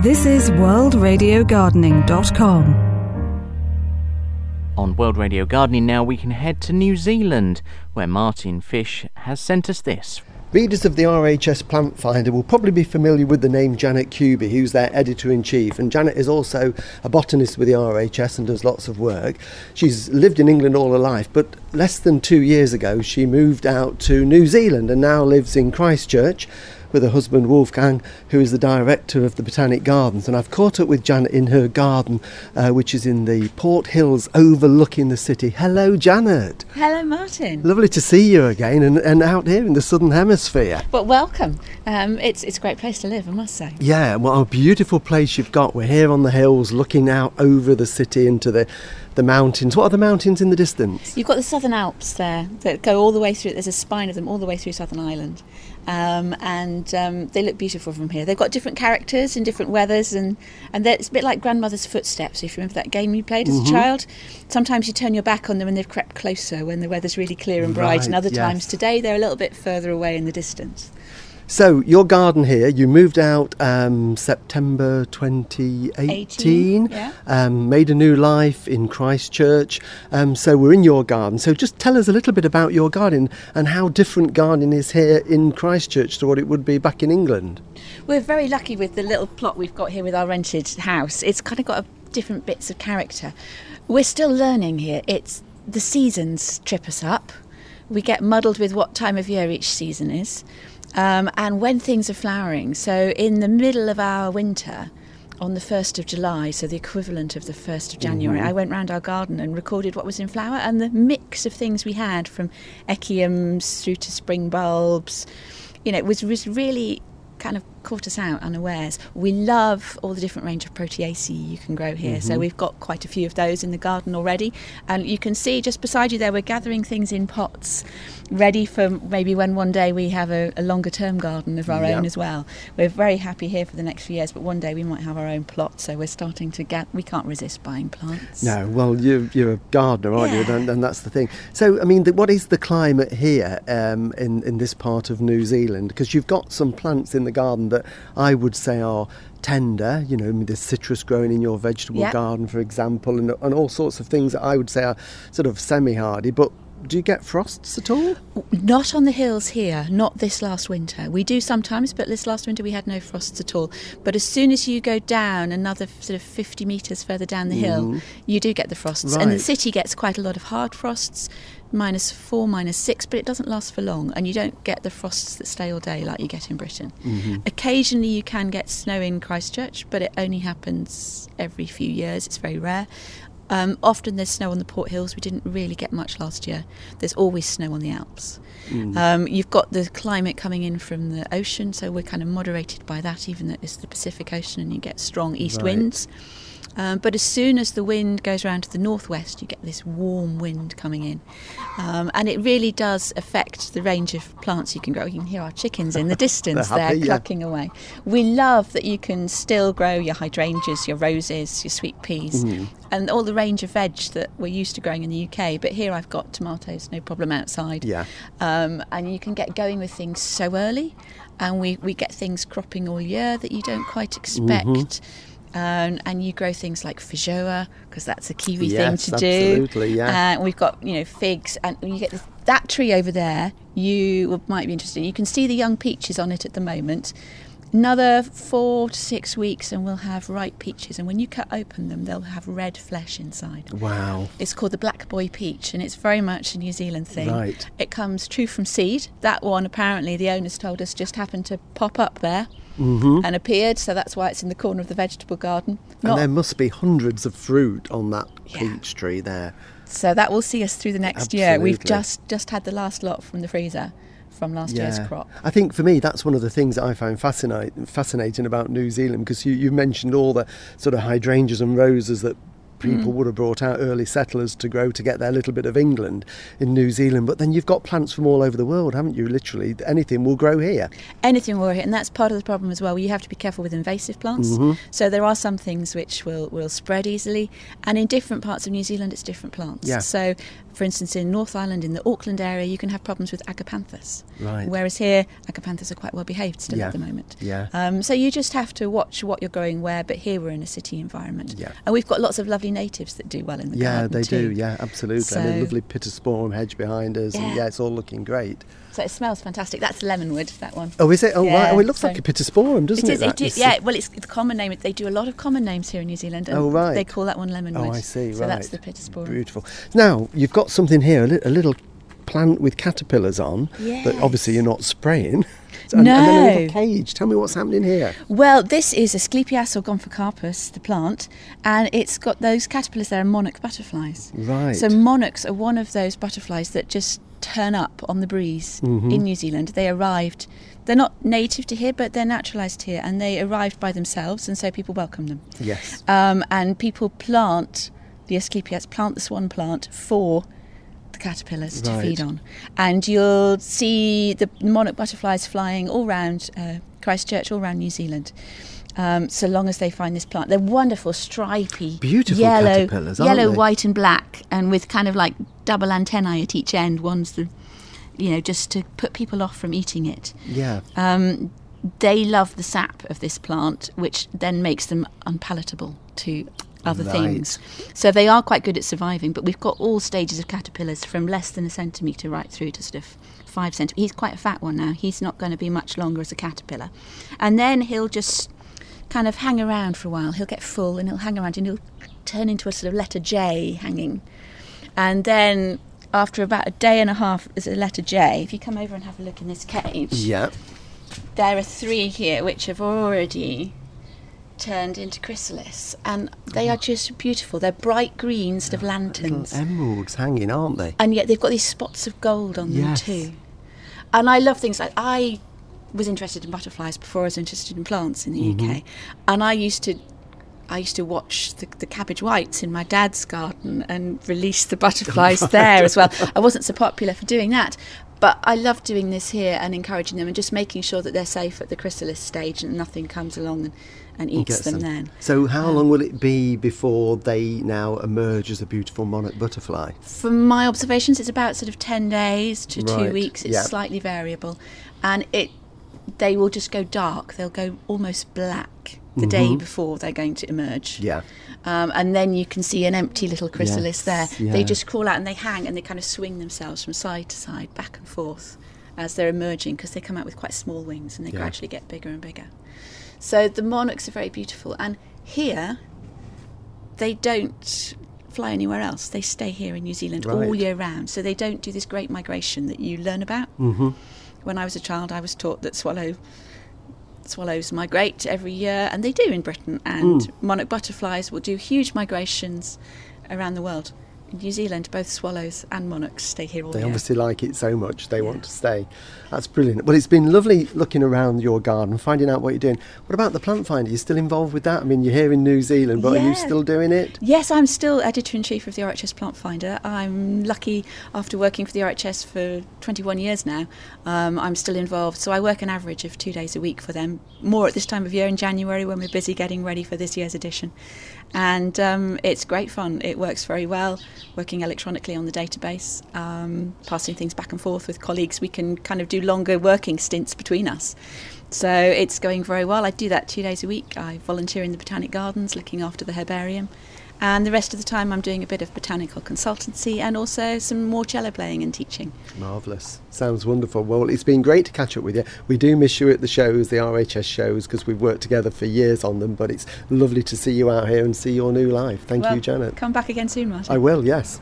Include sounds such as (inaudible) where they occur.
This is worldradiogardening.com. On World Radio Gardening now, we can head to New Zealand, where Martin Fish has sent us this. Readers of the RHS Plant Finder will probably be familiar with the name Janet Cubey, who's their editor in chief. And Janet is also a botanist with the RHS and does lots of work. She's lived in England all her life, but less than two years ago, she moved out to New Zealand and now lives in Christchurch with her husband Wolfgang, who is the director of the Botanic Gardens. And I've caught up with Janet in her garden, uh, which is in the Port Hills overlooking the city. Hello, Janet. Hello, Martin. Lovely to see you again and, and out here in the Southern Hemisphere. But welcome. Um, it's, it's a great place to live, I must say. Yeah, what a beautiful place you've got. We're here on the hills looking out over the city into the the mountains. What are the mountains in the distance? You've got the Southern Alps there that go all the way through. There's a spine of them all the way through Southern Ireland, um, and um, they look beautiful from here. They've got different characters and different weathers, and and it's a bit like grandmother's footsteps. If you remember that game you played as Mm-hmm. a child, sometimes you turn your back on them and they've crept closer when the weather's really clear and bright, Right, and other yes. times today they're a little bit further away in the distance. So, your garden here, you moved out um, September 2018, 18, yeah. um, made a new life in Christchurch. Um, so, we're in your garden. So, just tell us a little bit about your garden and how different gardening is here in Christchurch to what it would be back in England. We're very lucky with the little plot we've got here with our rented house. It's kind of got a, different bits of character. We're still learning here. It's the seasons trip us up. We get muddled with what time of year each season is, um, and when things are flowering. So in the middle of our winter. On the 1st of July, so the equivalent of the 1st of January, I went round our garden and recorded what was in flower and the mix of things we had from echiums through to spring bulbs. You know, it was, was really kind of caught us out unawares. We love all the different range of Proteaceae you can grow here. So we've got quite a few of those in the garden already. And you can see just beside you there, we're gathering things in pots, ready for maybe when one day we have a, a longer term garden of our Yeah. own as well. We're very happy here for the next few years, but one day we might have our own plot. So we're starting to get, we can't resist buying plants. No, well, you, you're a gardener, aren't you? Yeah. And, and that's the thing. So, I mean, the, what is the climate here um, in, in this part of New Zealand? Because you've got some plants in the garden that I would say are tender. You know, I mean, there's citrus growing in your vegetable Yeah. garden, for example, and, and all sorts of things that I would say are sort of semi hardy. But do you get frosts at all? Not on the hills here, not this last winter. We do sometimes, but this last winter we had no frosts at all. But as soon as you go down another sort of 50 metres further down the hill, mm-hmm. you do get the frosts. And the city gets quite a lot of hard frosts, minus four, minus six, but it doesn't last for long. And you don't get the frosts that stay all day like you get in Britain. Occasionally you can get snow in Christchurch, but it only happens every few years. It's very rare. Um, often there's snow on the Port Hills. We didn't really get much last year. There's always snow on the Alps. Um, you've got the climate coming in from the ocean, so we're kind of moderated by that, even though it's the Pacific Ocean and you get strong east Right. winds. Um, but as soon as the wind goes around to the northwest, you get this warm wind coming in. Um, and it really does affect the range of plants you can grow. You can hear our chickens in the (laughs) distance They're there happy, yeah. clucking away. We love that you can still grow your hydrangeas, your roses, your sweet peas, Mm-hmm. and all the range of veg that we're used to growing in the UK. But here I've got tomatoes, no problem outside. Yeah. Um, and you can get going with things so early, and we, we get things cropping all year that you don't quite expect. Mm-hmm. Um, and you grow things like feijoa because that's a Kiwi Yes, thing to absolutely, do. Absolutely, yeah. Uh, we've got you know figs, and you get this, that tree over there. You might be interested. You can see the young peaches on it at the moment. Another four to six weeks, and we'll have ripe peaches. And when you cut open them, they'll have red flesh inside. Wow. It's called the Black Boy Peach, and it's very much a New Zealand thing. Right. It comes true from seed. That one, apparently, the owners told us just happened to pop up there mm-hmm. and appeared, so that's why it's in the corner of the vegetable garden. And there must be hundreds of fruit on that Yeah. peach tree there. so that will see us through the next year. We've just just had the last lot from the freezer from last year's crop. I think for me, that's one of the things that I find fascinating, fascinating about New Zealand because you, you mentioned all the sort of hydrangeas and roses that people would have brought out early settlers to grow to get their little bit of England in New Zealand. But then you've got plants from all over the world, haven't you? Literally, anything will grow here. anything will grow here, and that's part of the problem as well. You have to be careful with invasive plants. So there are some things which will, will spread easily, and in different parts of New Zealand, it's different plants. Yeah. So, for instance, in North Island, in the Auckland area, you can have problems with agapanthus. Right. Whereas here, agapanthus are quite well behaved still Yeah. at the moment. Yeah. Um, so you just have to watch what you're growing where. But here we're in a city environment, Yeah. and we've got lots of lovely natives that do well in the Yeah, garden Yeah, they too. do. Yeah, absolutely. and a lovely pittosporum hedge behind us. And Yeah. yeah, it's all looking great. So it smells fantastic. That's lemonwood. That one. Oh, is it? Oh, right. Oh, it looks so- like a pittosporum, doesn't It it? is. that? It is. Yeah. Well, it's the common name. They do a lot of common names here in New Zealand. And Oh, right. They call that one lemonwood. Oh, I see. So right. that's the pittosporum. Beautiful. Now you've got something here, a, a little plant with caterpillars on. That obviously you're not spraying. (laughs) And, and then a little No. cage. Tell me what's happening here. Well, this is Asclepias or Gomphocarpus, the plant, and it's got those caterpillars there are monarch butterflies. Right. So monarchs are one of those butterflies that just turn up on the breeze Mm-hmm. in New Zealand. They arrived. They're not native to here, but they're naturalised here, and they arrived by themselves, and so people welcome them. Yes. Um, and people plant the Asclepias, plant the swan plant for the caterpillars to feed on. And you'll see the monarch butterflies flying all round uh, Christchurch, all around New Zealand. Um, so long as they find this plant, they're wonderful, stripy, Beautiful yellow, caterpillars, aren't yellow, white, and black, and with kind of like double antennae at each end. One's the, you know, just to put people off from eating it. Yeah. Um, they love the sap of this plant, which then makes them unpalatable to other Right. things. So they are quite good at surviving. But we've got all stages of caterpillars from less than a centimetre right through to sort of five centimetres. He's quite a fat one now. He's not going to be much longer as a caterpillar. And then he'll just kind of hang around for a while. He'll get full and he'll hang around and he'll turn into a sort of letter J hanging. And then after about a day and a half as a letter J, if you come over and have a look in this cage, Yeah. there are three here which have already turned into chrysalis and they are just beautiful. They're bright green sort of Little lanterns. emeralds hanging, aren't they? and yet they've got these spots of gold on them too. And i love things like i was interested in butterflies before i was interested in plants in the Mm-hmm. uk and i used to I used to watch the, the cabbage whites in my dad's garden and release the butterflies (laughs) there as well. I wasn't so popular for doing that, but I love doing this here and encouraging them and just making sure that they're safe at the chrysalis stage and nothing comes along and, and eats them, then. So how Um, long will it be before they now emerge as a beautiful monarch butterfly? From my observations, it's about sort of 10 days to two weeks. It's yeah. slightly variable. And it they will just go dark. They'll go almost black the day before they're going to emerge. Mm-hmm. Yeah. Um, and then you can see an empty little chrysalis Yes, there. yeah. They just crawl out and they hang and they kind of swing themselves from side to side, back and forth as they're emerging because they come out with quite small wings and they Yeah. gradually get bigger and bigger. So the monarchs are very beautiful. And here, they don't fly anywhere else. They stay here in New Zealand all year round. So they don't do this great migration that you learn about. Mm-hmm. When I was a child, I was taught that swallow swallows migrate every year, and they do in Britain. And Mm. monarch butterflies will do huge migrations around the world. New Zealand, both swallows and monarchs stay here all They year. obviously like it so much they want to stay. That's brilliant. Well, it's been lovely looking around your garden, finding out what you're doing. What about the plant finder? You're still involved with that? I mean, you're here in New Zealand, but are you still doing it? Yes, I'm still editor in chief of the RHS Plant Finder. I'm lucky after working for the RHS for 21 years now. Um, I'm still involved, so I work an average of two days a week for them. More at this time of year in January when we're busy getting ready for this year's edition. And um, it's great fun. It works very well, working electronically on the database, um, passing things back and forth with colleagues. We can kind of do longer working stints between us. So it's going very well. I do that two days a week. I volunteer in the Botanic Gardens looking after the herbarium. And the rest of the time, I'm doing a bit of botanical consultancy and also some more cello playing and teaching. Marvellous. Sounds wonderful. Well, it's been great to catch up with you. We do miss you at the shows, the RHS shows, because we've worked together for years on them, but it's lovely to see you out here and see your new life. Thank well, you, Janet. Come back again soon, Martin. I will, yes.